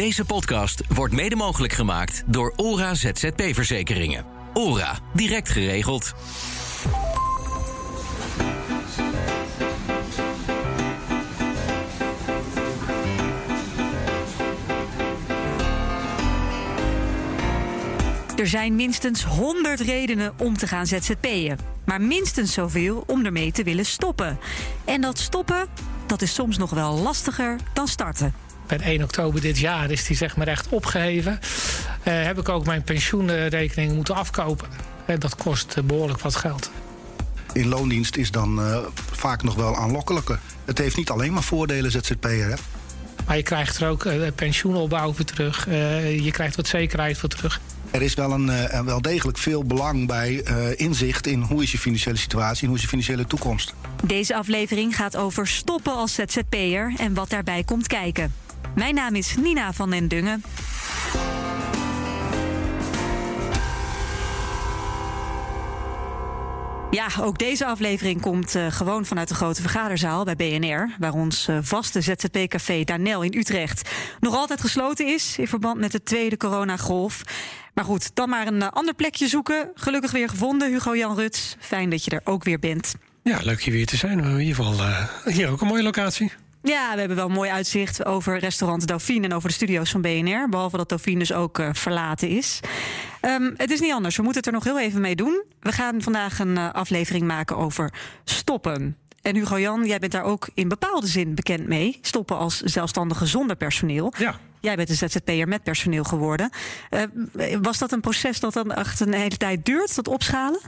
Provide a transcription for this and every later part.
Deze podcast wordt mede mogelijk gemaakt door ORA ZZP-verzekeringen. ORA, direct geregeld. Er zijn minstens 100 redenen om te gaan ZZP'en. Maar minstens zoveel om ermee te willen stoppen. En dat stoppen, dat is soms nog wel lastiger dan starten. Per 1 oktober dit jaar is die zeg maar echt opgeheven. Uh, heb ik ook mijn pensioenrekening moeten afkopen. Uh, dat kost uh, behoorlijk wat geld. In loondienst is dan vaak nog wel aanlokkelijker. Het heeft niet alleen maar voordelen, ZZP'er. Maar je krijgt er ook pensioenopbouw voor terug. je krijgt wat zekerheid voor terug. Er is wel, een, uh, wel degelijk veel belang bij uh, inzicht in hoe is je financiële situatie en hoe is je financiële toekomst. Deze aflevering gaat over stoppen als ZZP'er en wat daarbij komt kijken. Mijn naam is Nina van den Dungen. Ja, ook deze aflevering komt uh, gewoon vanuit de grote vergaderzaal bij BNR, waar ons uh, vaste ZZP-café Danel in Utrecht nog altijd gesloten is in verband met de tweede coronagolf. Maar goed, dan maar een uh, ander plekje zoeken. Gelukkig weer gevonden, Hugo Jan Ruts. Fijn dat je er ook weer bent. Ja, leuk je weer te zijn. In ieder geval hier ook een mooie locatie. Ja, we hebben wel een mooi uitzicht over restaurant Dauphine en over de studio's van BNR. Behalve dat Dauphine dus ook uh, verlaten is. Um, het is niet anders. We moeten het er nog heel even mee doen. We gaan vandaag een uh, aflevering maken over stoppen. En Hugo Jan, jij bent daar ook in bepaalde zin bekend mee. Stoppen als zelfstandige zonder personeel. Ja. Jij bent een ZZP'er met personeel geworden. Uh, was dat een proces dat dan echt een hele tijd duurt, dat opschalen?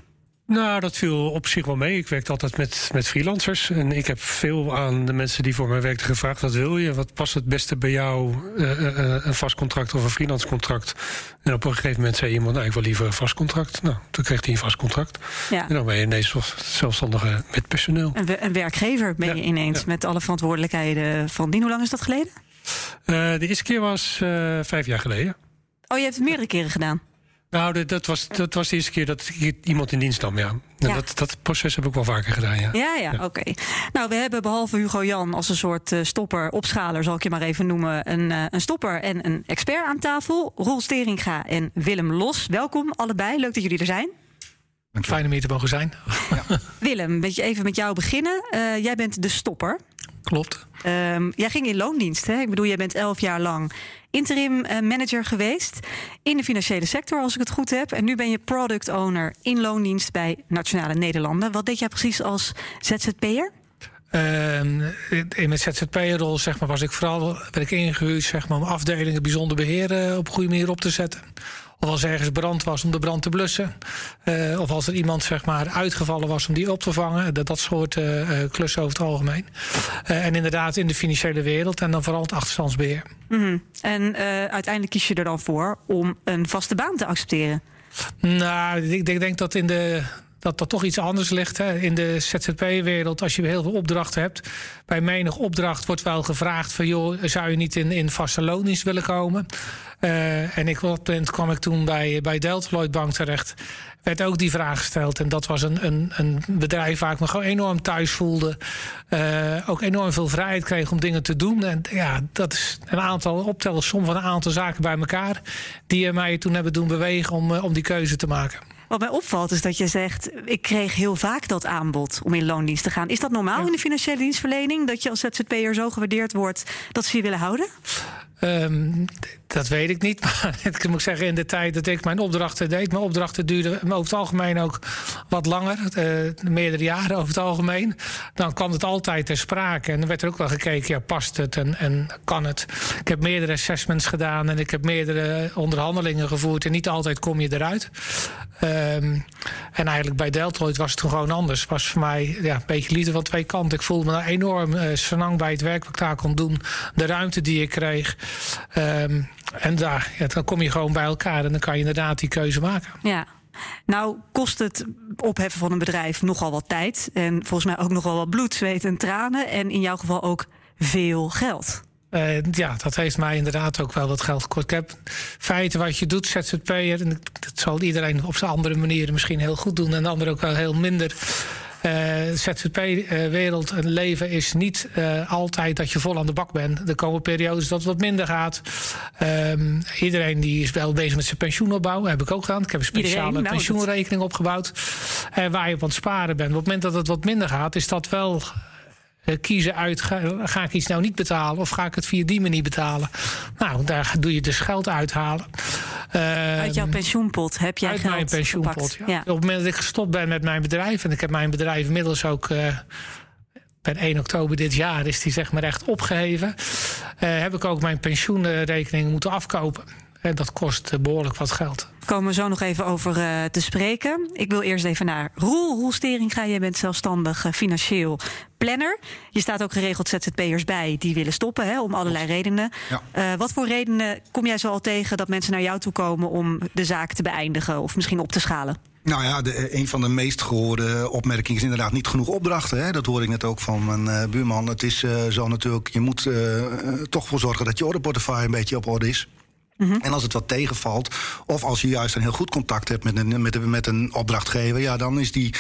Nou, dat viel op zich wel mee. Ik werk altijd met, met freelancers. En ik heb veel aan de mensen die voor mij werkten gevraagd: wat wil je? Wat past het beste bij jou? Uh, uh, een vast contract of een freelance contract? En op een gegeven moment zei iemand: nou, ik wil liever een vast contract. Nou, toen kreeg hij een vast contract. Ja. En dan ben je ineens zelfstandige met personeel. Een, een werkgever ben je ineens ja. met alle verantwoordelijkheden van dien. Hoe lang is dat geleden? Uh, de eerste keer was vijf jaar geleden. Oh, je hebt het meerdere keren gedaan? Nou, dat was, dat was de eerste keer dat ik iemand in dienst nam, ja. Ja. Dat, dat proces heb ik wel vaker gedaan, ja. Ja, ja, oké. Okay. Nou, we hebben behalve Hugo Jan als een soort uh, stopper, opschaler, zal ik je maar even noemen, een, uh, een stopper en een expert aan tafel. Roel Steringa en Willem Los. Welkom allebei, leuk dat jullie er zijn. Fijn om hier te mogen zijn. Ja. Willem, weet je even met jou beginnen. Uh, jij bent de stopper. Klopt. Um, jij ging in loondienst, hè? Ik bedoel, jij bent elf jaar lang interim uh, manager geweest in de financiële sector, als ik het goed heb. En nu ben je product owner in loondienst bij Nationale Nederlanden. Wat deed jij precies als ZZP'er? Uh, in mijn ZZP-rol zeg maar, was ik vooral ben ik ingehuurd zeg maar, om afdelingen bijzonder beheer op een goede manier op te zetten. Of als ergens brand was om de brand te blussen. Uh, of als er iemand zeg maar, uitgevallen was om die op te vangen. Dat, dat soort uh, klussen over het algemeen. Uh, en inderdaad in de financiële wereld. En dan vooral het achterstandsbeheer. Mm -hmm. En uiteindelijk kies je er dan voor om een vaste baan te accepteren? Nou, ik, ik denk dat in de dat dat toch iets anders ligt hè. in de ZZP-wereld. Als je heel veel opdrachten hebt. Bij menig opdracht wordt wel gevraagd van... joh, zou je niet in, in vaste loondienst willen komen? Uh, en ik, op dat kwam ik toen bij, bij Delta Lloyd Bank terecht. Werd ook die vraag gesteld. En dat was een, een, een bedrijf waar ik me gewoon enorm thuis voelde. Uh, ook enorm veel vrijheid kreeg om dingen te doen. En ja, dat is een aantal optellen, som van een aantal zaken bij elkaar. Die mij toen hebben doen bewegen om, om die keuze te maken. Wat mij opvalt is dat je zegt, ik kreeg heel vaak dat aanbod om in loondienst te gaan. Is dat normaal ja. in de financiële dienstverlening? Dat je als ZZP'er zo gewaardeerd wordt dat ze je willen houden? Um, dat weet ik niet. Maar ik moet zeggen, in de tijd dat ik mijn opdrachten deed... mijn opdrachten duurden over het algemeen ook wat langer. Uh, meerdere jaren over het algemeen. Dan kwam het altijd ter sprake. En dan werd er ook wel gekeken, ja, past het en, kan het? Ik heb meerdere assessments gedaan... en ik heb meerdere onderhandelingen gevoerd... en niet altijd kom je eruit. Um, en eigenlijk bij Deltoid was het gewoon anders. Was voor mij ja, een beetje liefde van twee kanten. Ik voelde me enorm uh, bij het werk wat ik daar kon doen. De ruimte die ik kreeg... Um, en daar, ja, dan kom je gewoon bij elkaar en dan kan je inderdaad die keuze maken. Ja. Nou kost het opheffen van een bedrijf nogal wat tijd. En volgens mij ook nogal wat bloed, zweet en tranen. En in jouw geval ook veel geld. Uh, ja, dat heeft mij inderdaad ook wel wat geld gekort. Ik heb feiten wat je doet, ZZP'er. En dat zal iedereen op zijn andere manieren misschien heel goed doen. En de ander ook wel heel minder. Uh, ZZP-wereld en leven is niet uh, altijd dat je vol aan de bak bent. Er komen periodes dat het wat minder gaat. Um, iedereen die is wel bezig met zijn pensioenopbouw. heb ik ook gedaan. Ik heb een speciale nou, pensioenrekening opgebouwd. Waar je op aan het sparen bent. Op het moment dat het wat minder gaat, is dat wel eh, kiezen uit, ga, ik iets nou niet betalen of ga ik het via die manier betalen? Nou, daar doe je dus geld uithalen. uit jouw pensioenpot heb jij uit geld mijn pensioenpot, ja. Op het moment dat ik gestopt ben met mijn bedrijf... en ik heb mijn bedrijf inmiddels ook... Uh, per 1 oktober dit jaar is die zeg maar echt opgeheven. Uh, heb ik ook mijn pensioenrekening moeten afkopen. En dat kost behoorlijk wat geld. Komen we zo nog even over uh, te spreken. Ik wil eerst even naar Roel. Roel Steringa, jij bent zelfstandig uh, financieel planner. Je staat ook geregeld ZZP'ers bij die willen stoppen, hè, om allerlei redenen. Ja. Uh, wat voor redenen kom jij zo al tegen dat mensen naar jou toe komen om de zaak te beëindigen of misschien op te schalen? Nou ja, de, een van de meest gehoorde opmerkingen is inderdaad niet genoeg opdrachten. Hè? Dat hoor ik net ook van mijn uh, buurman. Het is uh, zo natuurlijk, je moet uh, toch voor zorgen dat je orderportefeuille een beetje op orde is. En als het wat tegenvalt, of als je juist een heel goed contact hebt met een, met, een opdrachtgever, ja, dan is die.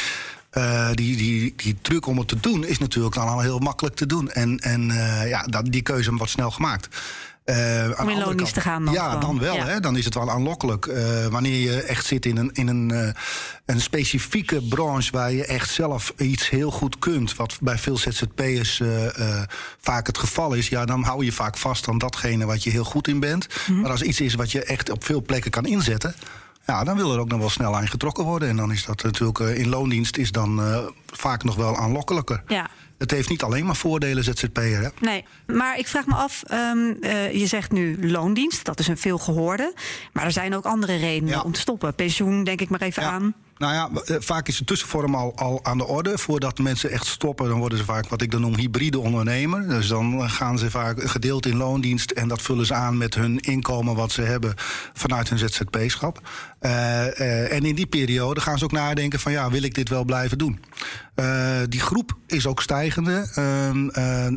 Uh, die, die, die truc om het te doen is natuurlijk dan al heel makkelijk te doen. En, en uh, ja, dat, die keuze wordt snel gemaakt. Uh, Om in loondienst te gaan dan Ja, dan wel. Hè? Dan is het wel aanlokkelijk. Uh, wanneer je echt zit in een, in een, uh, een specifieke branche... waar je echt zelf iets heel goed kunt... wat bij veel ZZP'ers vaak het geval is... ja, dan hou je vaak vast aan datgene wat je heel goed in bent. Mm -hmm. Maar als iets is wat je echt op veel plekken kan inzetten... Ja, dan wil er ook nog wel snel aan getrokken worden. En dan is dat natuurlijk in loondienst is dan vaak nog wel aanlokkelijker. Ja het heeft niet alleen maar voordelen, ZZP'er. Hè? Nee, maar ik vraag me af, um, uh, je zegt nu loondienst, dat is een veel gehoorde. Maar er zijn ook andere redenen ja. om te stoppen. Pensioen, denk ik maar even ja. aan. Nou ja, eh, vaak is de tussenvorm al, al aan de orde. Voordat mensen echt stoppen, dan worden ze vaak wat ik dan noem hybride ondernemer. Dus dan gaan ze vaak gedeeld in loondienst en dat vullen ze aan met hun inkomen wat ze hebben vanuit hun ZZP-schap. Uh, en in die periode gaan ze ook nadenken van ja, wil ik dit wel blijven doen? Die groep is ook stijgende.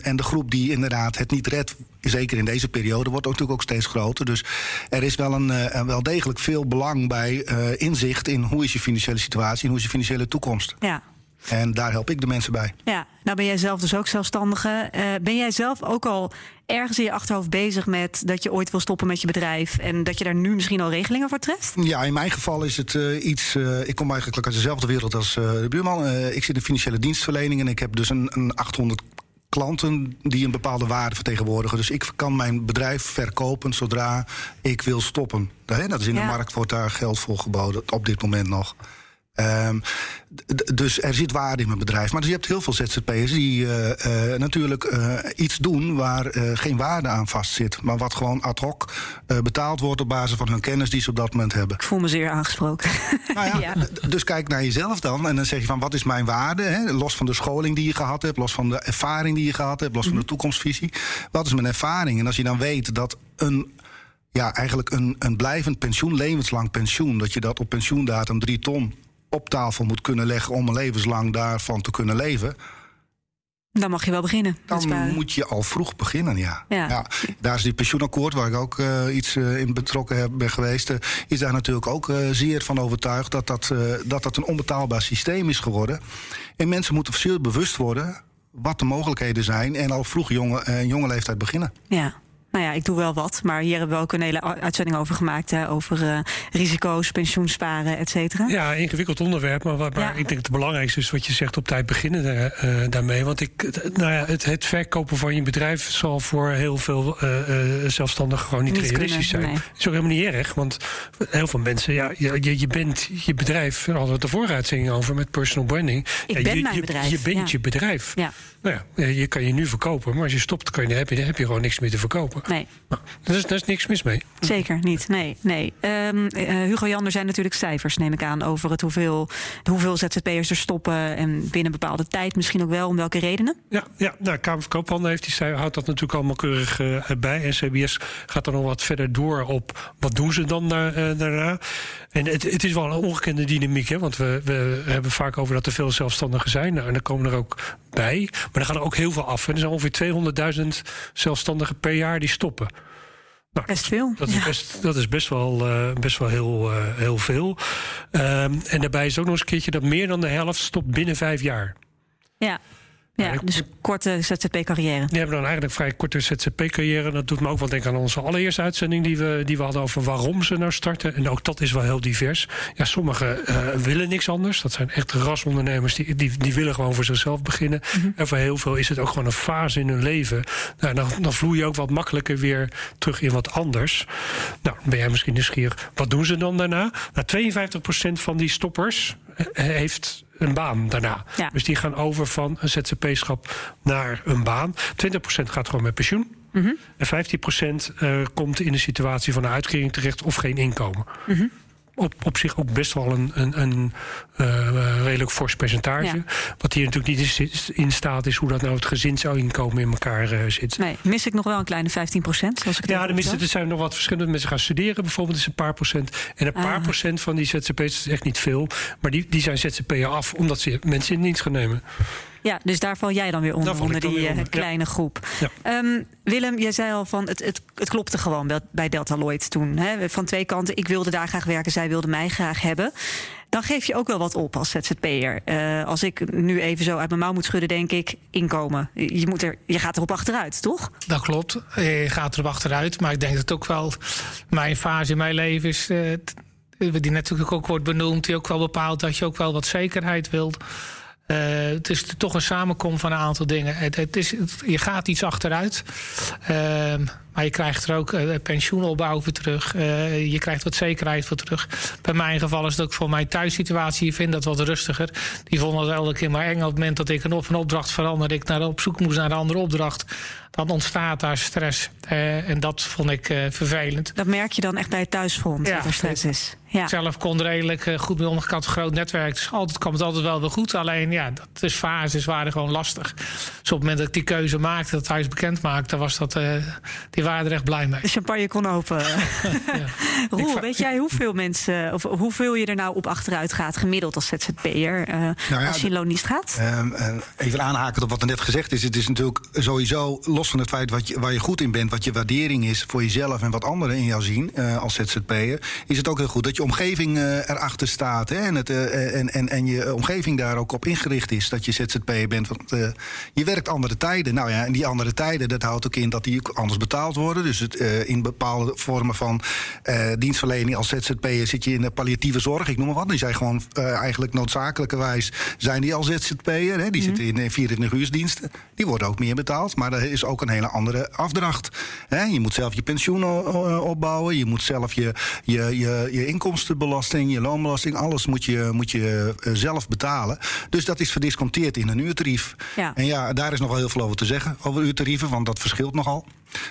en de groep die inderdaad het niet redt, zeker in deze periode, wordt natuurlijk ook steeds groter. Dus er is wel, een, wel degelijk veel belang bij inzicht in hoe is je financiële situatie en hoe is je financiële toekomst. Ja. En daar help ik de mensen bij. Ja, nou ben jij zelf dus ook zelfstandige. Uh, ben jij zelf ook al ergens in je achterhoofd bezig met dat je ooit wil stoppen met je bedrijf en dat je daar nu misschien al regelingen voor treft? Ja, in mijn geval is het uh, iets. Uh, ik kom eigenlijk uit dezelfde wereld als de buurman. ik zit in financiële dienstverlening en ik heb dus een, een 800 klanten die een bepaalde waarde vertegenwoordigen. Dus ik kan mijn bedrijf verkopen zodra ik wil stoppen. Dat is in ja. de markt wordt daar geld voor geboden op dit moment nog. Um, dus er zit waarde in mijn bedrijf. Maar dus je hebt heel veel ZZP'ers die uh, uh, natuurlijk uh, iets doen waar geen waarde aan vastzit. Maar wat gewoon ad hoc betaald wordt op basis van hun kennis die ze op dat moment hebben. Ik voel me zeer aangesproken. Nou ja, ja. Dus kijk naar jezelf dan. En dan zeg je van wat is mijn waarde? Hè? Los van de scholing die je gehad hebt, los van de ervaring die je gehad hebt, los van de mhm. toekomstvisie. Wat is mijn ervaring? En als je dan weet dat een ja, eigenlijk een, een blijvend pensioen, levenslang pensioen, dat je dat op pensioendatum drie ton op tafel moet kunnen leggen om levenslang daarvan te kunnen leven. Dan mag je wel beginnen. Dan moet je al vroeg beginnen, ja. ja. daar is die pensioenakkoord, waar ik ook uh, iets uh, in betrokken heb, ben geweest, uh, is daar natuurlijk ook zeer van overtuigd dat dat, dat dat een onbetaalbaar systeem is geworden. En mensen moeten zeer bewust worden wat de mogelijkheden zijn en al vroeg jonge, jonge leeftijd beginnen. Ja nou ja, ik doe wel wat. Maar hier hebben we ook een hele uitzending over gemaakt. Hè, over uh, risico's, pensioensparen, et cetera. Ja, ingewikkeld onderwerp. Maar, maar ja. ik denk dat het belangrijkste is wat je zegt op tijd beginnen uh, daarmee. Want ik, nou ja, het, het, verkopen van je bedrijf zal voor heel veel uh, zelfstandigen gewoon niet, niet realistisch kunnen, zijn. Nee. is ook helemaal niet erg. Want heel veel mensen, ja, je, je bent je bedrijf. We hadden het de vooruitzending over met personal branding. Ik ja, ben je, mijn bedrijf. Je, bent je bedrijf. Ja. Nou ja, je kan je nu verkopen, maar als je stopt, kan je, heb, je, heb je gewoon niks meer te verkopen. Nee. Nou, daar, is, daar is niks mis mee. Zeker niet, nee. nee. Um, uh, Hugo Jan, er zijn natuurlijk cijfers, neem ik aan, over het hoeveel, hoeveel ZZP'ers er stoppen en binnen een bepaalde tijd misschien ook wel, om welke redenen? Ja, ja nou, Kamer van Koophandel heeft die cijfer, houdt dat natuurlijk allemaal keurig uh, bij. En CBS gaat er nog wat verder door op wat doen ze dan daar, uh, daarna. En het, het, is wel een ongekende dynamiek, hè, want we, we hebben vaak over dat er veel zelfstandigen zijn. Nou, en dan komen er ook bij. Maar er gaan er ook heel veel af. En er zijn ongeveer 200.000 zelfstandigen per jaar die stoppen. Nou, Best veel. Dat is Ja. best, dat is best wel, eh, best wel heel, eh, heel veel. Ehm, en daarbij is ook nog eens een keertje dat meer dan de helft stopt binnen vijf jaar. Ja. Ja, ik- dus korte ZZP-carrière. Die hebben dan eigenlijk vrij korte ZZP-carrière. Dat doet me ook wel denken aan onze allereerste uitzending die we, die we hadden over waarom ze nou starten. En ook dat is wel heel divers. Ja, sommigen eh, willen niks anders. Dat zijn echt rasondernemers die, die, die willen gewoon voor zichzelf beginnen. En voor heel veel is het ook gewoon een fase in hun leven. Nou, dan, dan vloei je ook wat makkelijker weer terug in wat anders. Nou, ben jij misschien nieuwsgierig. Wat doen ze dan daarna? Nou, 52% van die stoppers eh, heeft een baan daarna. Ja. Dus die gaan over van een ZZP-schap naar een baan. 20% gaat gewoon met pensioen. En 15% eh, komt in de situatie van een uitkering terecht of geen inkomen. Op, op zich ook best wel een, een, een eh, redelijk fors percentage. Ja. Wat hier natuurlijk niet is- in staat is hoe dat nou het gezinsinkomen in elkaar eh, zit. Nee, mis ik nog wel een kleine 15 procent. Zoals ik Ja, er zijn nog wat verschillende mensen gaan studeren. Bijvoorbeeld is een paar procent. En een paar Ah. procent van die ZZP'ers is echt niet veel. Maar die, die zijn ZZP'er af omdat ze mensen in dienst gaan nemen. Ja, dus daar val jij dan weer onder, die weer eh, ja. kleine groep. Ja. Ehm, Willem, jij zei al van het, het, het klopte gewoon bij Deltaloid toen. Hè? Van twee kanten. Ik wilde daar graag werken, zij wilde mij graag hebben. Dan geef je ook wel wat op als ZZP'er. Eh als ik nu even zo uit mijn mouw moet schudden, denk ik, inkomen. Je, moet er, je gaat erop achteruit, toch? Dat klopt. Je gaat erop achteruit. Maar ik denk dat het ook wel mijn fase in mijn leven is. t- die natuurlijk ook wordt benoemd. Die ook wel bepaalt dat je ook wel wat zekerheid wilt. Eh, het is toch een samenkomst van een aantal dingen. Het, het is, je gaat iets achteruit. Ehm, maar je krijgt er ook eh, pensioenopbouw voor terug. Eh, je krijgt wat zekerheid voor terug. Bij mijn geval is het ook voor mijn thuissituatie. Je vindt dat wat rustiger. Die vonden het elke keer maar eng. Op het moment dat ik een, een opdracht verander. Ik naar, op zoek moest naar een andere opdracht. Dan ontstaat daar stress. Eh, en dat vond ik eh, vervelend. Dat merk je dan echt bij het thuisfront, Ja, dat er stress is. Ja. Ik zelf kon er redelijk eh, goed mee een groot netwerk. Dus altijd kwam het altijd wel weer goed. Alleen ja, dat is fases waren gewoon lastig. Dus op het moment dat ik die keuze maakte, dat huis bekend maakte, was dat. eh, die waren er echt blij mee. De champagne kon open. Roel, weet jij hoeveel mensen, of hoeveel je er nou op achteruit gaat, gemiddeld als ZZP'er, eh ja, als je in loondienst gaat? Ehm, eh, even aanhakend op wat er net gezegd is. Het is natuurlijk sowieso, los van het feit wat je, waar je goed in bent, wat je waardering is voor jezelf en wat anderen in jou zien eh, als ZZP'er, is het ook heel goed dat je omgeving eh, erachter staat. Hè, en, het, eh, en, en, en je omgeving daar ook op ingericht is dat je ZZP'er bent. Want je werkt andere tijden. Nou ja, en die andere tijden, dat houdt ook in dat die ook anders betaald worden. Dus het, in bepaalde vormen van dienstverlening als ZZP'er zit je in de palliatieve zorg, ik noem maar wat. Die zijn gewoon eigenlijk noodzakelijkerwijs zijn die al ZZP'er. Hè? Die zitten in eh, 24 uursdiensten. Die worden ook meer betaald, maar er is ook een hele andere afdracht. Je moet zelf je pensioen o- opbouwen. Je moet zelf je, je, je, je inkomstenbelasting, je loonbelasting, alles moet je, moet je eh, zelf betalen. Dus dat is verdisconteerd in een uurtarief. Ja. En ja, daar is nog wel heel veel over te zeggen, over uurtarieven, want dat verschilt nogal.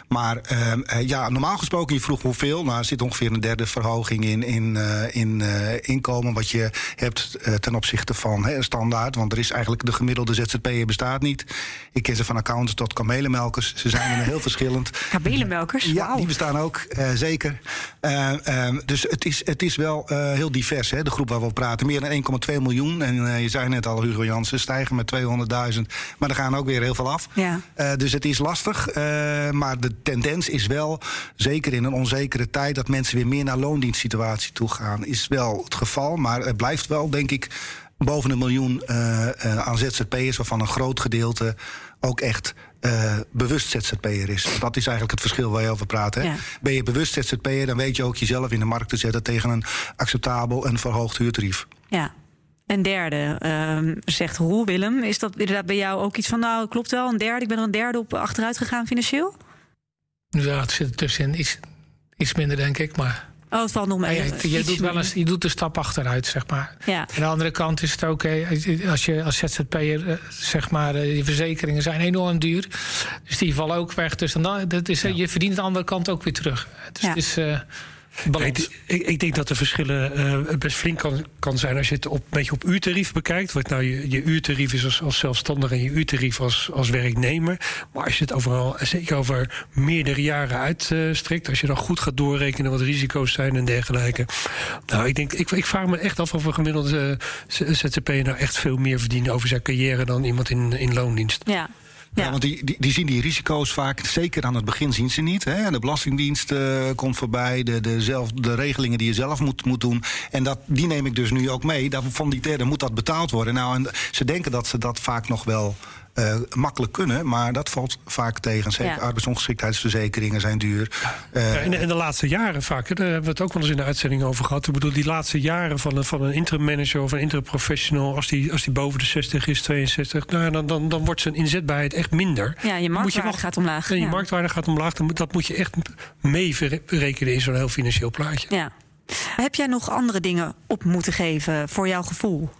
Maar ehm, eh, ja, normaal gesproken, je vroeg hoeveel. Nou, er zit ongeveer een derde verhoging in, in, eh, in eh, inkomen wat je hebt ten opzichte van hè, standaard. Want er is eigenlijk de gemiddelde ZZP'er bestaat niet. Ik ken ze van accountants tot kamelenmelkers. Ze zijn er heel verschillend. Kabelenmelkers? Ja, die bestaan ook, zeker. Eh, ehm, dus het is, het is wel heel divers, hè, de groep waar we over praten. Meer dan 1,2 miljoen. En je zei net al, Hugo Jansen, stijgen met 200.000. Maar er gaan ook weer heel veel af. Ja. Dus het is lastig. eh, maar de tendens is wel, zeker in een onzekere tijd... dat mensen weer meer naar loondienstsituatie toe gaan. Is wel het geval, maar het blijft wel, denk ik... boven een miljoen eh, aan ZZP'ers... waarvan een groot gedeelte ook echt eh, bewust ZZP'er is. Want Dat is eigenlijk het verschil waar je over praat. Hè? Ja. Ben je bewust ZZP'er, dan weet je ook jezelf in de markt te zetten... tegen een acceptabel en verhoogd huurtarief. Ja. Een derde, ehm, zegt Roel Willem. Is dat inderdaad bij jou ook iets van, nou klopt wel, een derde. Ik ben er een derde op achteruit gegaan financieel? Ja, het zit er tussenin iets, iets minder, denk ik. Maar Oh, het valt nog ja, mee. je, je doet wel eens, je doet de stap achteruit, zeg maar. Ja. Aan de andere kant is het ook, als je als ZZP'er, eh, zeg maar, eh, je verzekeringen zijn enorm duur. Dus die vallen ook weg. Dus dan, dat is, je verdient aan de andere kant ook weer terug. Dus Ja. het is eh. Ik, ik, ik denk dat de verschillen eh, best flink kan, kan zijn als je het op, een beetje op uurtarief bekijkt. Wat nou je, je uurtarief is als, als zelfstandige en je uurtarief als, als werknemer. Maar als je het overal, zeker over meerdere jaren uitstrekt, als je dan goed gaat doorrekenen wat risico's zijn en dergelijke. Nou, ik denk, ik, ik vraag me echt af of een gemiddelde eh, ZZP nou echt veel meer verdient over zijn carrière dan iemand in, in loondienst. Ja. Ja, want die, die, die, zien die risico's vaak, zeker aan het begin zien ze niet. Hè. De Belastingdienst uh, komt voorbij, de, de, zelf, de regelingen die je zelf moet, moet doen. En dat, die neem ik dus nu ook mee. Van die derde moet dat betaald worden. Nou, en ze denken dat ze dat vaak nog wel uh, makkelijk kunnen, maar dat valt vaak tegen. Zeker ja. arbeidsongeschiktheidsverzekeringen zijn duur. Uh, in, de laatste jaren vaak, daar hebben we het ook wel eens in de uitzending over gehad. Ik bedoel, die laatste jaren van een, van een interim manager of een interim professional, als die, als die boven de 60 is, 62, nou, dan, dan, dan wordt zijn inzetbaarheid echt minder. Ja, je marktwaarde je gaat omlaag. Ja, je marktwaarde gaat omlaag. Dat moet je echt mee rekenen in zo'n heel financieel plaatje. Ja. Heb jij nog andere dingen op moeten geven voor jouw gevoel?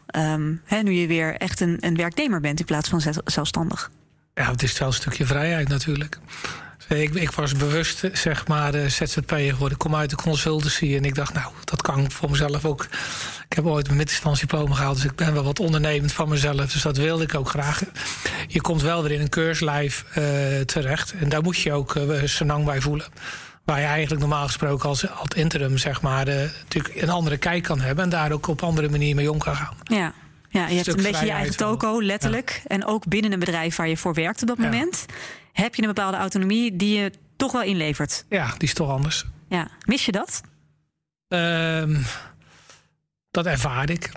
Hè, nu je weer echt een, een werknemer bent in plaats van zelfstandig. Ja, het is wel een stukje vrijheid natuurlijk. Ik, ik, was bewust, zeg maar, uh, ZZP'er geworden. Ik kom uit de consultancy en ik dacht, nou, dat kan voor mezelf ook. Ik heb ooit een middenstandsdiploma gehaald, dus ik ben wel wat ondernemend van mezelf. Dus dat wilde ik ook graag. Je komt wel weer in een keurslijf uh, terecht. En daar moet je ook uh, senang bij voelen. Waar je eigenlijk normaal gesproken als, als interim zeg maar, de, natuurlijk een andere kijk kan hebben en daar ook op andere manier mee om kan gaan. Ja. Ja, je hebt een beetje je eigen toko, letterlijk. En ook binnen een bedrijf waar je voor werkt op dat moment, heb je een bepaalde autonomie die je toch wel inlevert. Ja, die is toch anders. Ja. Mis je dat? Um, dat ervaar ik.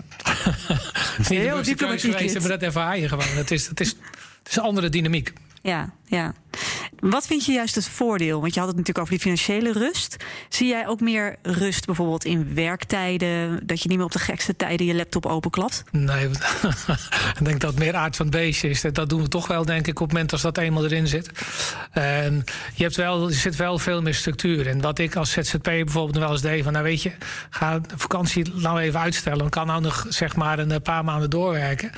Heel diplomatiek. Maar dat ervaar je gewoon. Het is, het, is, het is een andere dynamiek. Ja, ja. Wat vind je juist het voordeel? Want je had het natuurlijk over die financiële rust. Zie jij ook meer rust bijvoorbeeld in werktijden? Dat je niet meer op de gekste tijden je laptop openklapt? Nee, ik denk dat het meer aard van het beestje is. Dat doen we toch wel, denk ik, op het moment als dat eenmaal erin zit. En je, hebt wel, je zit wel veel meer structuur. En wat ik als ZZP bijvoorbeeld wel eens deed... van nou weet je, ga de vakantie nou even uitstellen. Dan kan nou nog zeg maar een paar maanden doorwerken.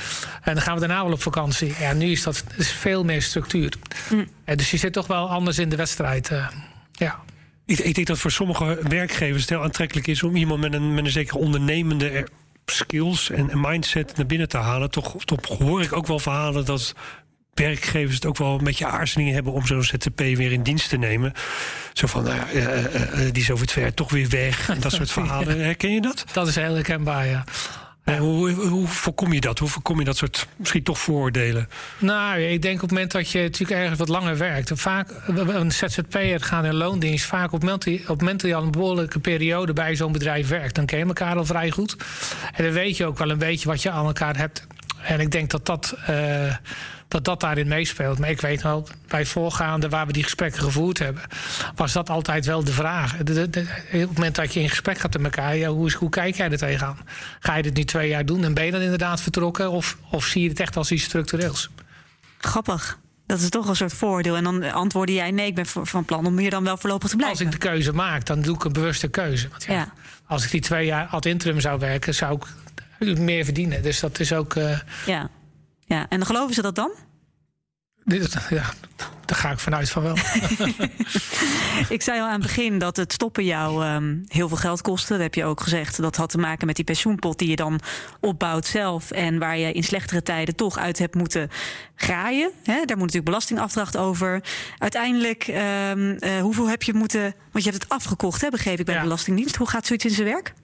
En dan gaan we daarna wel op vakantie. Ja, nu is dat is veel meer structuur. Hm. Dus je zit toch wel anders in de wedstrijd. Uh, ja. Ik, ik, denk dat voor sommige werkgevers het heel aantrekkelijk is om iemand met een, met een zekere ondernemende skills en mindset naar binnen te halen. Toch, toch hoor ik ook wel verhalen dat werkgevers het ook wel een beetje aarzelingen hebben om zo'n ZTP weer in dienst te nemen. Zo van, nou ja, uh, uh, die is over het ver toch weer weg. En dat soort verhalen. Herken je dat? Dat is heel herkenbaar, ja. Hoe, hoe, voorkom je dat? Hoe voorkom je dat soort misschien toch vooroordelen? Nou, ik denk op het moment dat je natuurlijk ergens wat langer werkt. Vaak, een ZZP'er gaat in loondienst. Vaak op op het moment dat je al een behoorlijke periode bij zo'n bedrijf werkt, dan ken je elkaar al vrij goed. En dan weet je ook wel een beetje wat je aan elkaar hebt. En ik denk dat dat. Uh, dat dat daarin meespeelt. Maar ik weet wel, bij het voorgaande waar we die gesprekken gevoerd hebben, was dat altijd wel de vraag. op het moment dat je in gesprek gaat met elkaar, ja, hoe, is, hoe kijk jij er tegenaan? Ga je dit nu twee jaar doen en ben je dan inderdaad vertrokken? Of, of zie je het echt als iets structureels? Grappig. Dat is toch een soort voordeel. En dan antwoordde jij: nee, ik ben van plan om hier dan wel voorlopig te blijven. Als ik de keuze maak, dan doe ik een bewuste keuze. Want ja, Als ik die twee jaar ad interim zou werken, zou ik meer verdienen. Dus dat is ook. Uh... Ja. Ja, en geloven ze dat dan? Ja, daar ga ik vanuit van wel. ik zei al aan het begin dat het stoppen jou um, heel veel geld kostte. Dat heb je ook gezegd. Dat had te maken met die pensioenpot die je dan opbouwt zelf. En waar je in slechtere tijden toch uit hebt moeten graaien. He, daar moet natuurlijk belastingafdracht over. Uiteindelijk, um, uh, hoeveel heb je moeten. Want je hebt het afgekocht, hè, begreep ik bij de Belastingdienst. Hoe gaat zoiets in zijn werk?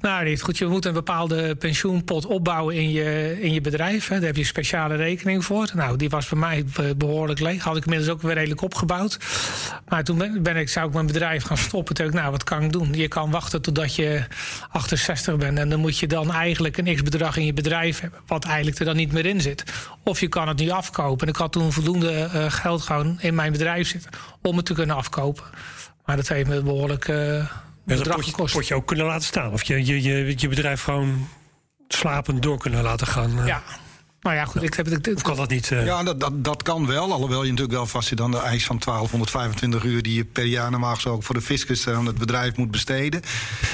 Nou, niet goed. Je moet een bepaalde pensioenpot opbouwen in je, in je bedrijf. Hè. Daar heb je een speciale rekening voor. Nou, die was bij mij behoorlijk leeg. Had ik inmiddels ook weer redelijk opgebouwd. Maar toen ben, ik, zou ik mijn bedrijf gaan stoppen. Toen ik, nou, wat kan ik doen? Je kan wachten totdat je 68 bent. En dan moet je dan eigenlijk een x-bedrag in je bedrijf hebben. Wat eigenlijk er dan niet meer in zit. Of je kan het nu afkopen. En ik had toen voldoende uh, geld gewoon in mijn bedrijf zitten. Om het te kunnen afkopen. Maar dat heeft me behoorlijk... Uh, ja, dat potje, potje ook kunnen laten staan. Of je, je, je, je bedrijf gewoon slapend door kunnen laten gaan. Eh. Ja, maar ja, goed, ik heb het. Kan dat niet? Uh... Ja, dat, dat, dat kan wel. Alhoewel je natuurlijk wel vast zit aan de eis van 1225 uur die je per jaar normaal gesproken voor de fiscus aan het bedrijf moet besteden.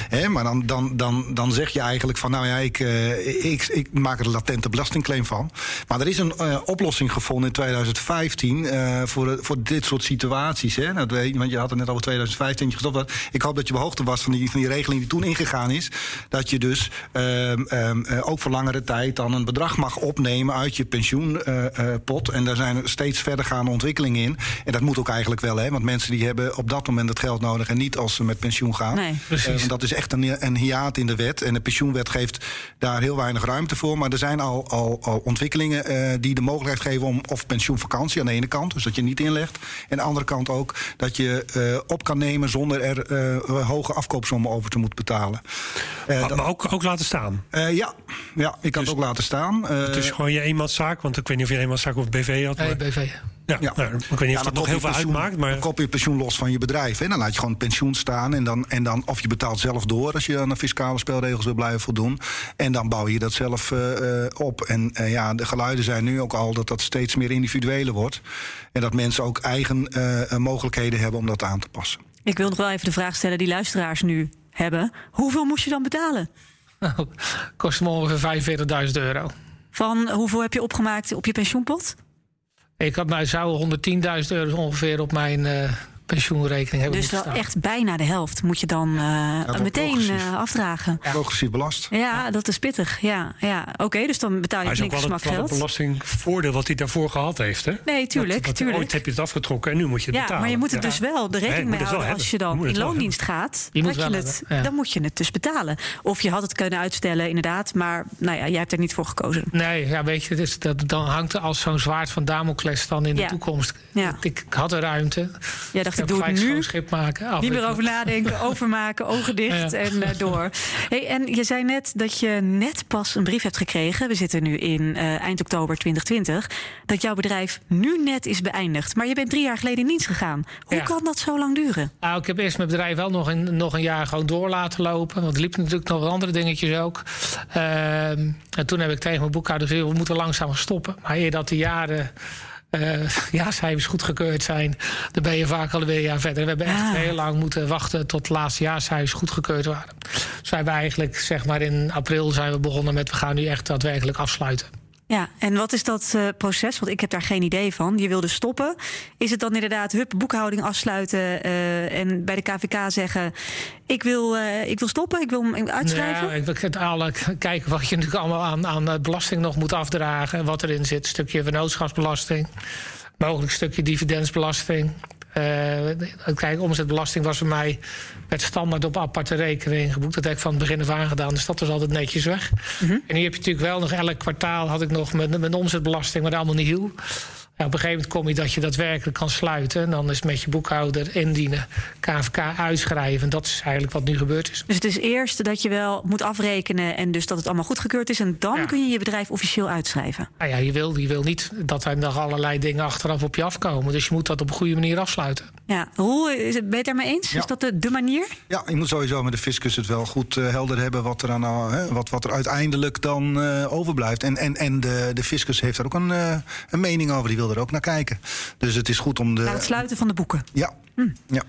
Hè, maar dan, dan, dan, dan zeg je eigenlijk van nou ja, ik, uh, ik, ik maak er een latente belastingclaim van. Maar er is een uh, oplossing gevonden in 2015 voor, voor dit soort situaties. Hè. Dat weet, want je had het net over 2015 gestopt. Ik hoop dat je op hoogte was van die, van die regeling die toen ingegaan is. Dat je dus ehm, ehm, ook voor langere tijd dan een bedrag mag opnemen nemen uit je pensioenpot. en daar zijn steeds verdergaande ontwikkelingen in. En dat moet ook eigenlijk wel, hè? Want mensen die hebben op dat moment het geld nodig en niet als ze met pensioen gaan. Nee. Precies. want dat is echt een, een hiaat in de wet. En de pensioenwet geeft daar heel weinig ruimte voor. Maar er zijn al, al, al ontwikkelingen eh, die de mogelijkheid geven om of pensioenvakantie aan de ene kant, dus dat je niet inlegt. En aan de andere kant ook dat je eh, op kan nemen zonder er eh, hoge afkoopsommen over te moeten betalen. Eh, Maar, dat- maar ook, ook laten staan. eh, ja. ja, ik kan Dus- het ook laten staan. Eh, Het is gewoon je eenmanszaak. Want ik weet niet of je een eenmanszaak of BV had. Nee, BV. ja, Ja. Nou, ik weet niet of dat nog heel je veel pensioen- uitmaakt. Maar Dan kop je pensioen los van je bedrijf. En dan laat je gewoon pensioen staan. En dan, en dan, of je betaalt zelf door als je aan de fiscale spelregels wil blijven voldoen. En dan bouw je dat zelf eh, eh, op. En eh, ja, de geluiden zijn nu ook al dat dat steeds meer individueler wordt. En dat mensen ook eigen mogelijkheden hebben om dat aan te passen. Ik wil nog wel even de vraag stellen die luisteraars nu hebben. Hoeveel moest je dan betalen? Nou, kost me ongeveer 45.000 euro. Van hoeveel heb je opgemaakt op je pensioenpot? Ik had mij zou 110.000 euro ongeveer op mijn eh, pensioenrekening hebben Dus wel staan. echt bijna de helft moet je dan eh, meteen progressief. eh, afdragen. Progressief belast. Ja, dat is pittig. Ja, ja. oké, dus dan betaal je ook niks wel het, smak wel het geld. belastingvoordeel wat hij daarvoor gehad heeft. Hè? Nee, tuurlijk, tuurlijk. Ooit heb je het afgetrokken en nu moet je het Ja, betalen. maar je moet Ja. dus wel de rekening mee het houden als je dan in het loondienst gaat. Je moet je het, ja. Dan moet je het dus betalen. Of je had het kunnen uitstellen, inderdaad. Maar nou ja, jij hebt er niet voor gekozen. Nee, ja, weet je, het is, dat, dan hangt er als zo'n zwaard van Damocles dan in Ja. de toekomst. Ja. Ik, ik had de ruimte. Jij dacht, ik doe het nu. schip maken. Niet meer over nadenken, overmaken, ogen dicht Ja. en eh, door. Hey, en je zei net dat je net pas een brief hebt gekregen. We zitten nu in eh, eind oktober 2020. Dat jouw bedrijf nu net is beëindigd. Maar je bent drie jaar geleden in dienst gegaan. Hoe Ja. kan dat zo lang duren? Nou, ik heb eerst mijn bedrijf wel nog een, nog een jaar gewoon door laten lopen. Want er liepen natuurlijk nog wat andere dingetjes ook. Ehm, en toen heb ik tegen mijn boekhouder gezegd... we moeten langzaam stoppen. Maar eer dat de jaren... eh jaarcijfers goedgekeurd zijn, dan ben je vaak alweer een jaar verder. We hebben echt Ah. heel lang moeten wachten tot de laatste jaarcijfers goedgekeurd waren. Dus wij hebben eigenlijk, zeg maar in april zijn we begonnen met... we gaan nu echt daadwerkelijk afsluiten. Ja, en wat is dat eh, proces? Want ik heb daar geen idee van. Je wilde stoppen. Is het dan inderdaad hup, boekhouding afsluiten eh, en bij de KVK zeggen: ik wil, eh, ik wil stoppen, ik wil uitschrijven? Ja, ik wil het kijken wat je natuurlijk allemaal aan, aan belasting nog moet afdragen. En wat erin zit. Stukje vennootschapsbelasting. Mogelijk stukje dividendsbelasting. Eh, kijk, omzetbelasting was voor mij werd standaard op aparte rekening geboekt. Dat heb ik van het begin af aan gedaan. Dus dat was altijd netjes weg. En hier heb je natuurlijk wel nog elk kwartaal had ik nog mijn, mijn omzetbelasting, maar allemaal niet hiel. Ja, op een gegeven moment kom je dat je daadwerkelijk kan sluiten. En dan is met je boekhouder indienen, KVK uitschrijven. En dat is eigenlijk wat nu gebeurd is. Dus het is eerst dat je wel moet afrekenen en dus dat het allemaal goedgekeurd is. En dan Ja. kun je je bedrijf officieel uitschrijven. Nou ja, je wil, je wil niet dat er nog allerlei dingen achteraf op je afkomen. Dus je moet dat op een goede manier afsluiten. Ja, Roel, is het- ben je het daarmee eens? Ja. Is dat de, de manier? Ja, je moet sowieso met de fiscus het wel goed eh, helder hebben wat er, aan, eh, hè, wat, wat er uiteindelijk dan eh, overblijft. En, en, en de, de fiscus heeft daar ook een, eh, een mening over, die wil er ook naar kijken. Dus het is goed om de. Na het sluiten van de boeken. Ja, ja.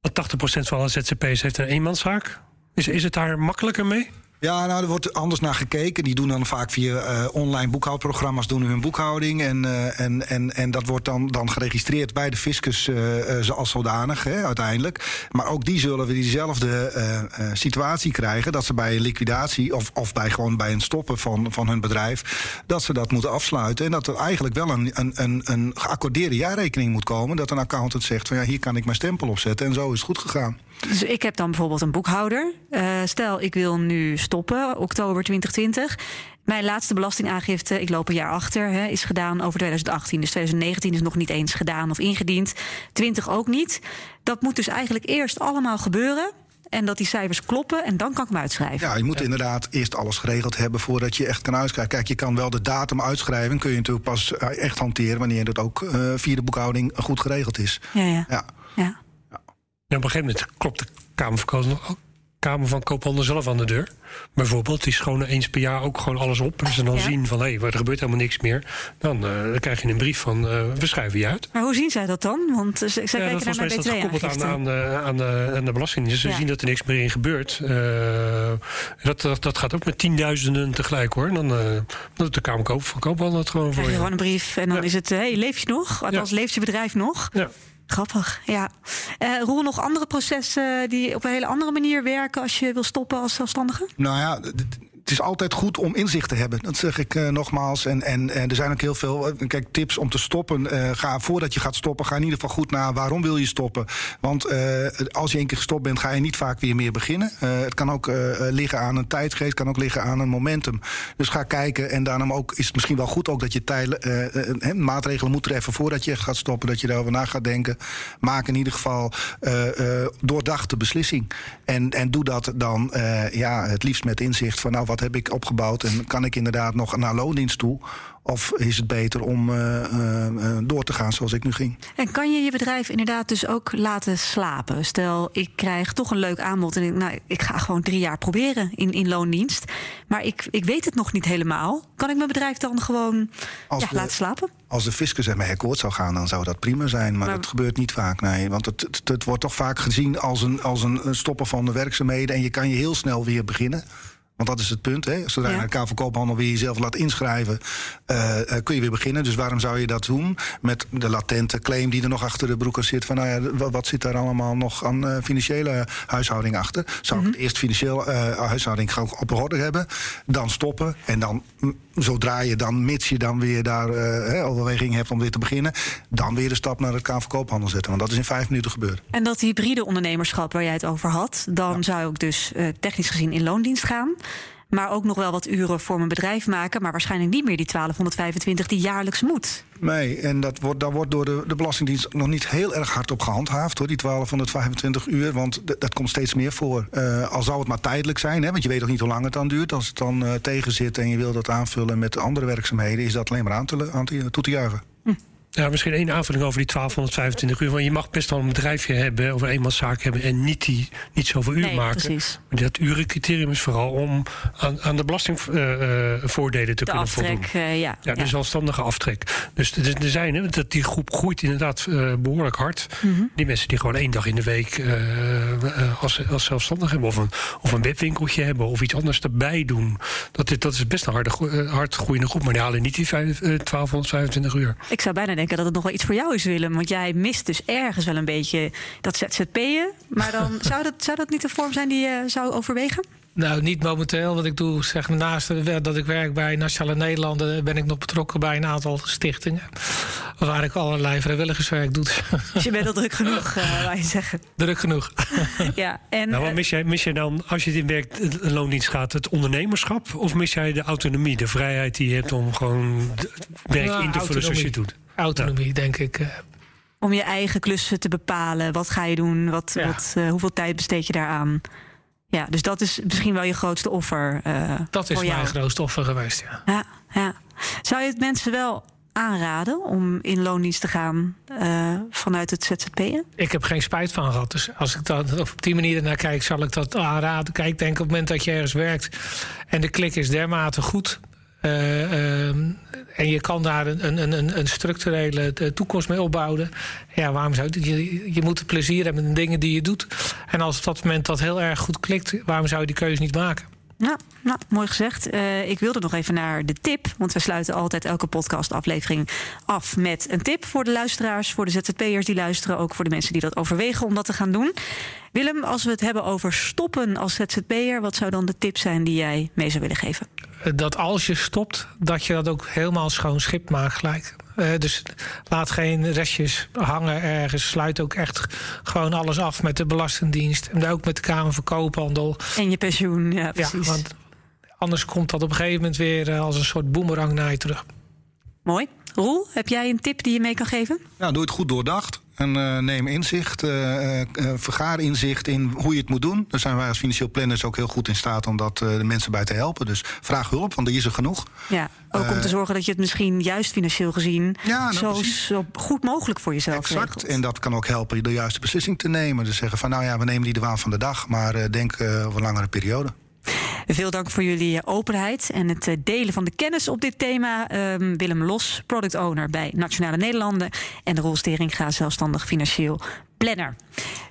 Want 80% van alle ZZP'ers heeft een eenmanszaak. Is, is het daar makkelijker mee? Ja, nou, er wordt anders naar gekeken. Die doen dan vaak via eh, online boekhoudprogramma's doen hun boekhouding. En, eh, en, en, en dat wordt dan, dan geregistreerd bij de fiscus eh, eh, als zodanig, hè, uiteindelijk. Maar ook die zullen weer diezelfde situatie krijgen. Dat ze bij een liquidatie of, of bij, gewoon bij een stoppen van, van hun bedrijf... dat ze dat moeten afsluiten. En dat er eigenlijk wel een, een, een, een geaccordeerde jaarrekening moet komen. Dat een accountant zegt van ja, hier kan ik mijn stempel op zetten. En zo is het goed gegaan. Dus ik heb dan bijvoorbeeld een boekhouder. Eh, stel, ik wil nu stoppen, oktober 2020. Mijn laatste belastingaangifte, ik loop een jaar achter, hè, is gedaan over 2018. Dus 2019 is nog niet eens gedaan of ingediend. 20 ook niet. Dat moet dus eigenlijk eerst allemaal gebeuren. En dat die cijfers kloppen en dan kan ik hem uitschrijven. Ja, je moet inderdaad eerst alles geregeld hebben voordat je echt kan uitschrijven. Kijk, je kan wel de datum uitschrijven. Kun je natuurlijk pas eh, echt hanteren wanneer dat ook eh, via de boekhouding goed geregeld is. Ja, ja. Ja. ja. Op een gegeven moment klopt de Kamer van, Kamer van Koophandel zelf aan de deur. Bijvoorbeeld, die schonen eens per jaar ook gewoon alles op. En ze dan Ja. zien van, hé, hey, er gebeurt helemaal niks meer. Dan, eh, dan krijg je een brief van, eh, we schrijven je uit. Maar hoe zien zij dat dan? Want ze, zij Ja, kijken naar volgens mijn mij is dat gekoppeld aan, aan, de, aan, de, aan de belasting. Ze Ja. zien dat er niks meer in gebeurt. Eh, dat, dat, dat gaat ook met tienduizenden tegelijk hoor. Dan doet de Kamer Koop van Koophandel het gewoon voor je gewoon een brief en dan is het... hey, leef je nog? Althans, leeft je bedrijf nog? Ja. Grappig, ja. Eh Roel, nog andere processen die op een hele andere manier werken... als je wil stoppen als zelfstandige? Nou ja, het is altijd goed om inzicht te hebben. Dat zeg ik uh, nogmaals. En, en, er zijn ook heel veel uh, kijk, tips om te stoppen. Uh, ga, voordat je gaat stoppen, ga in ieder geval goed naar waarom wil je stoppen. Want als je één keer gestopt bent, ga je niet vaak weer meer beginnen. het kan ook liggen aan een tijdsgeest, kan ook liggen aan een momentum. Dus ga kijken. En daarom ook, is het misschien wel goed ook dat je tijl, maatregelen moet treffen voordat je gaat stoppen. Dat je daarover na gaat denken. Maak in ieder geval doordachte beslissing. En, en doe dat dan ja, het liefst met inzicht van nou wat heb ik opgebouwd en kan ik inderdaad nog naar loondienst toe? Of is het beter om uh, uh, door te gaan zoals ik nu ging? En kan je je bedrijf inderdaad dus ook laten slapen? Stel, ik krijg toch een leuk aanbod en ik, nou, ik ga gewoon drie jaar proberen in, in loondienst. Maar ik, ik weet het nog niet helemaal. Kan ik mijn bedrijf dan gewoon ja, laten slapen? Als de fiscus ermee akkoord zou gaan, dan zou dat prima zijn. Maar, dat gebeurt niet vaak, nee. Want het, het, het, wordt toch vaak gezien als een, als een stoppen van de werkzaamheden. En je kan je heel snel weer beginnen. Want dat is het punt. Hè? Zodra je naar de Koophandel weer jezelf laat inschrijven, uh, uh, kun je weer beginnen. Dus waarom zou je dat doen? Met de latente claim die er nog achter de broeker zit. Van nou ja, wat zit daar allemaal nog aan uh, financiële huishouding achter? Zou mm -hmm. ik eerst financieel huishouding op orde hebben, dan stoppen en dan zodra je dan, mits je dan weer daar overweging hebt om weer te beginnen, dan weer de stap naar het KVK-handel zetten. Want dat is in vijf minuten gebeurd. En dat hybride ondernemerschap waar jij het over had, dan ja. zou ik dus technisch gezien in loondienst gaan. Maar ook nog wel wat uren voor mijn bedrijf maken. Maar waarschijnlijk niet meer die 1225 die jaarlijks moet. Nee, en dat wordt, daar wordt door de, de Belastingdienst nog niet heel erg hard op gehandhaafd, hoor, die 1225 uur. Want dat komt steeds meer voor. Uh, al zou het maar tijdelijk zijn, hè, want je weet nog niet hoe lang het dan duurt. Als het dan uh, tegen zit en je wil dat aanvullen met andere werkzaamheden, is dat alleen maar aan te, aan te, toe te juichen. Ja, misschien één aanvulling over die 1225 uur. Want je mag best wel een bedrijfje hebben of een eenmanszaak hebben en niet, die, niet zoveel uur nee, maken. Precies. Dat urencriterium is vooral om aan, aan de belastingvoordelen uh, te de kunnen aftrek, voldoen. Uh, ja, ja, de ja. zelfstandige aftrek. Dus er zijn, hè, dat die groep groeit inderdaad uh, behoorlijk hard. Mm -hmm. Die mensen die gewoon één dag in de week uh, als, als zelfstandig hebben, of een, of een webwinkeltje hebben, of iets anders erbij doen. Dat, dat is best een harde, hard groeiende groep. Maar die halen niet die 5, 1225 uur. Ik zou bijna denken dat het nog wel iets voor jou is, Willem. Want jij mist dus ergens wel een beetje dat ZZP'en. Maar dan zou dat, zou dat niet een vorm zijn die je zou overwegen? Nou, niet momenteel. Want ik doe, zeg maar, naast dat ik werk bij Nationale Nederlanden, ben ik nog betrokken bij een aantal stichtingen. Waar ik allerlei vrijwilligerswerk doe. Dus je bent al druk genoeg, uh, wou je zeggen. Druk genoeg. ja, en, nou, wat mis jij, mis jij dan, als je in werk, een loondienst gaat, het ondernemerschap? Of mis jij de autonomie, de vrijheid die je hebt om gewoon werk nou, in te vullen zoals je het doet? Autonomie, ja. denk ik. Uh, om je eigen klussen te bepalen. Wat ga je doen? Wat, ja. wat, uh, hoeveel tijd besteed je daaraan? Ja, dus dat is misschien wel je grootste offer. Uh, dat is voor mijn jou. grootste offer geweest, ja. ja. Ja, Zou je het mensen wel aanraden om in loondienst te gaan uh, vanuit het ZZP'en? Ik heb geen spijt van gehad. Dus als ik dat op die manier naar kijk, zal ik dat aanraden. Kijk, denk op het moment dat je ergens werkt en de klik is dermate goed. Uh, uh, en je kan daar een, een, een, een structurele toekomst mee opbouwen. Ja, waarom zou je, je, moet plezier hebben in de dingen die je doet. En als op dat moment dat heel erg goed klikt, waarom zou je die keuze niet maken? Ja, nou, mooi gezegd. Uh, ik wilde nog even naar de tip. Want we sluiten altijd elke podcastaflevering af met een tip voor de luisteraars, voor de ZZP'ers die luisteren, ook voor de mensen die dat overwegen om dat te gaan doen. Willem, als we het hebben over stoppen als ZZP'er, wat zou dan de tip zijn die jij mee zou willen geven? Dat als je stopt, dat je dat ook helemaal schoon schip maakt gelijk. Uh, dus laat geen restjes hangen ergens. Sluit ook echt gewoon alles af met de Belastingdienst. En ook met de Kamer van Koophandel. En je pensioen, ja precies. Ja, want anders komt dat op een gegeven moment weer uh, als een soort boemerang naar je terug. Mooi. Roel, heb jij een tip die je mee kan geven? Nou, doe het goed doordacht. En uh, neem inzicht, uh, uh, vergaar inzicht in hoe je het moet doen. Daar zijn wij als financieel planners ook heel goed in staat om dat de mensen bij te helpen. Dus vraag hulp, want er is er genoeg. Ja, ook om te zorgen dat je het misschien juist financieel gezien ja, nou, zo, zo, goed mogelijk voor jezelf Exact. regelt. En dat kan ook helpen de juiste beslissing te nemen. Dus zeggen van nou ja, we nemen die de waan van de dag, maar denk over een langere periode. Veel dank voor jullie openheid en het delen van de kennis op dit thema. Um, Willem Los, product owner bij Nationale Nederlanden. En Roel Steringa, zelfstandig financieel planner.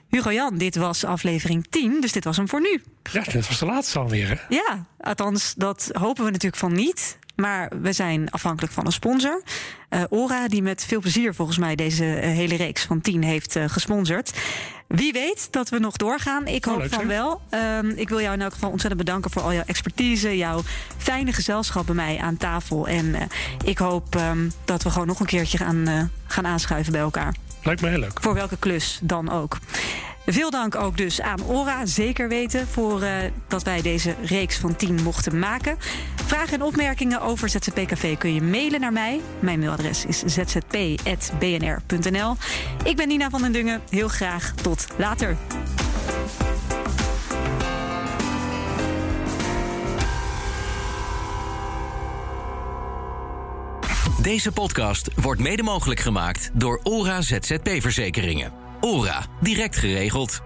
Hugo Jan, dit was aflevering 10, dus dit was hem voor nu. Ja, dit was de laatste alweer. Hè? Ja, althans, dat hopen we natuurlijk van niet. Maar we zijn afhankelijk van een sponsor. Uh, Ora, die met veel plezier volgens mij deze hele reeks van 10 heeft uh, gesponsord. Wie weet dat we nog doorgaan. Ik hoop oh, van wel. Um, ik wil jou in elk geval ontzettend bedanken voor al jouw expertise, jouw fijne gezelschap bij mij aan tafel. En uh, ik hoop um, dat we gewoon nog een keertje gaan, gaan aanschuiven bij elkaar. Lijkt me heel leuk. Voor welke klus dan ook. Veel dank ook dus aan Ora, zeker weten, voor uh, dat wij deze reeks van 10 mochten maken. Vragen en opmerkingen over ZZPKV kun je mailen naar mij. Mijn mailadres is zzp.bnr.nl. Ik ben Nina van den Dungen. Heel graag tot later. Deze podcast wordt mede mogelijk gemaakt door Ora ZZP Verzekeringen. ORA, direct geregeld.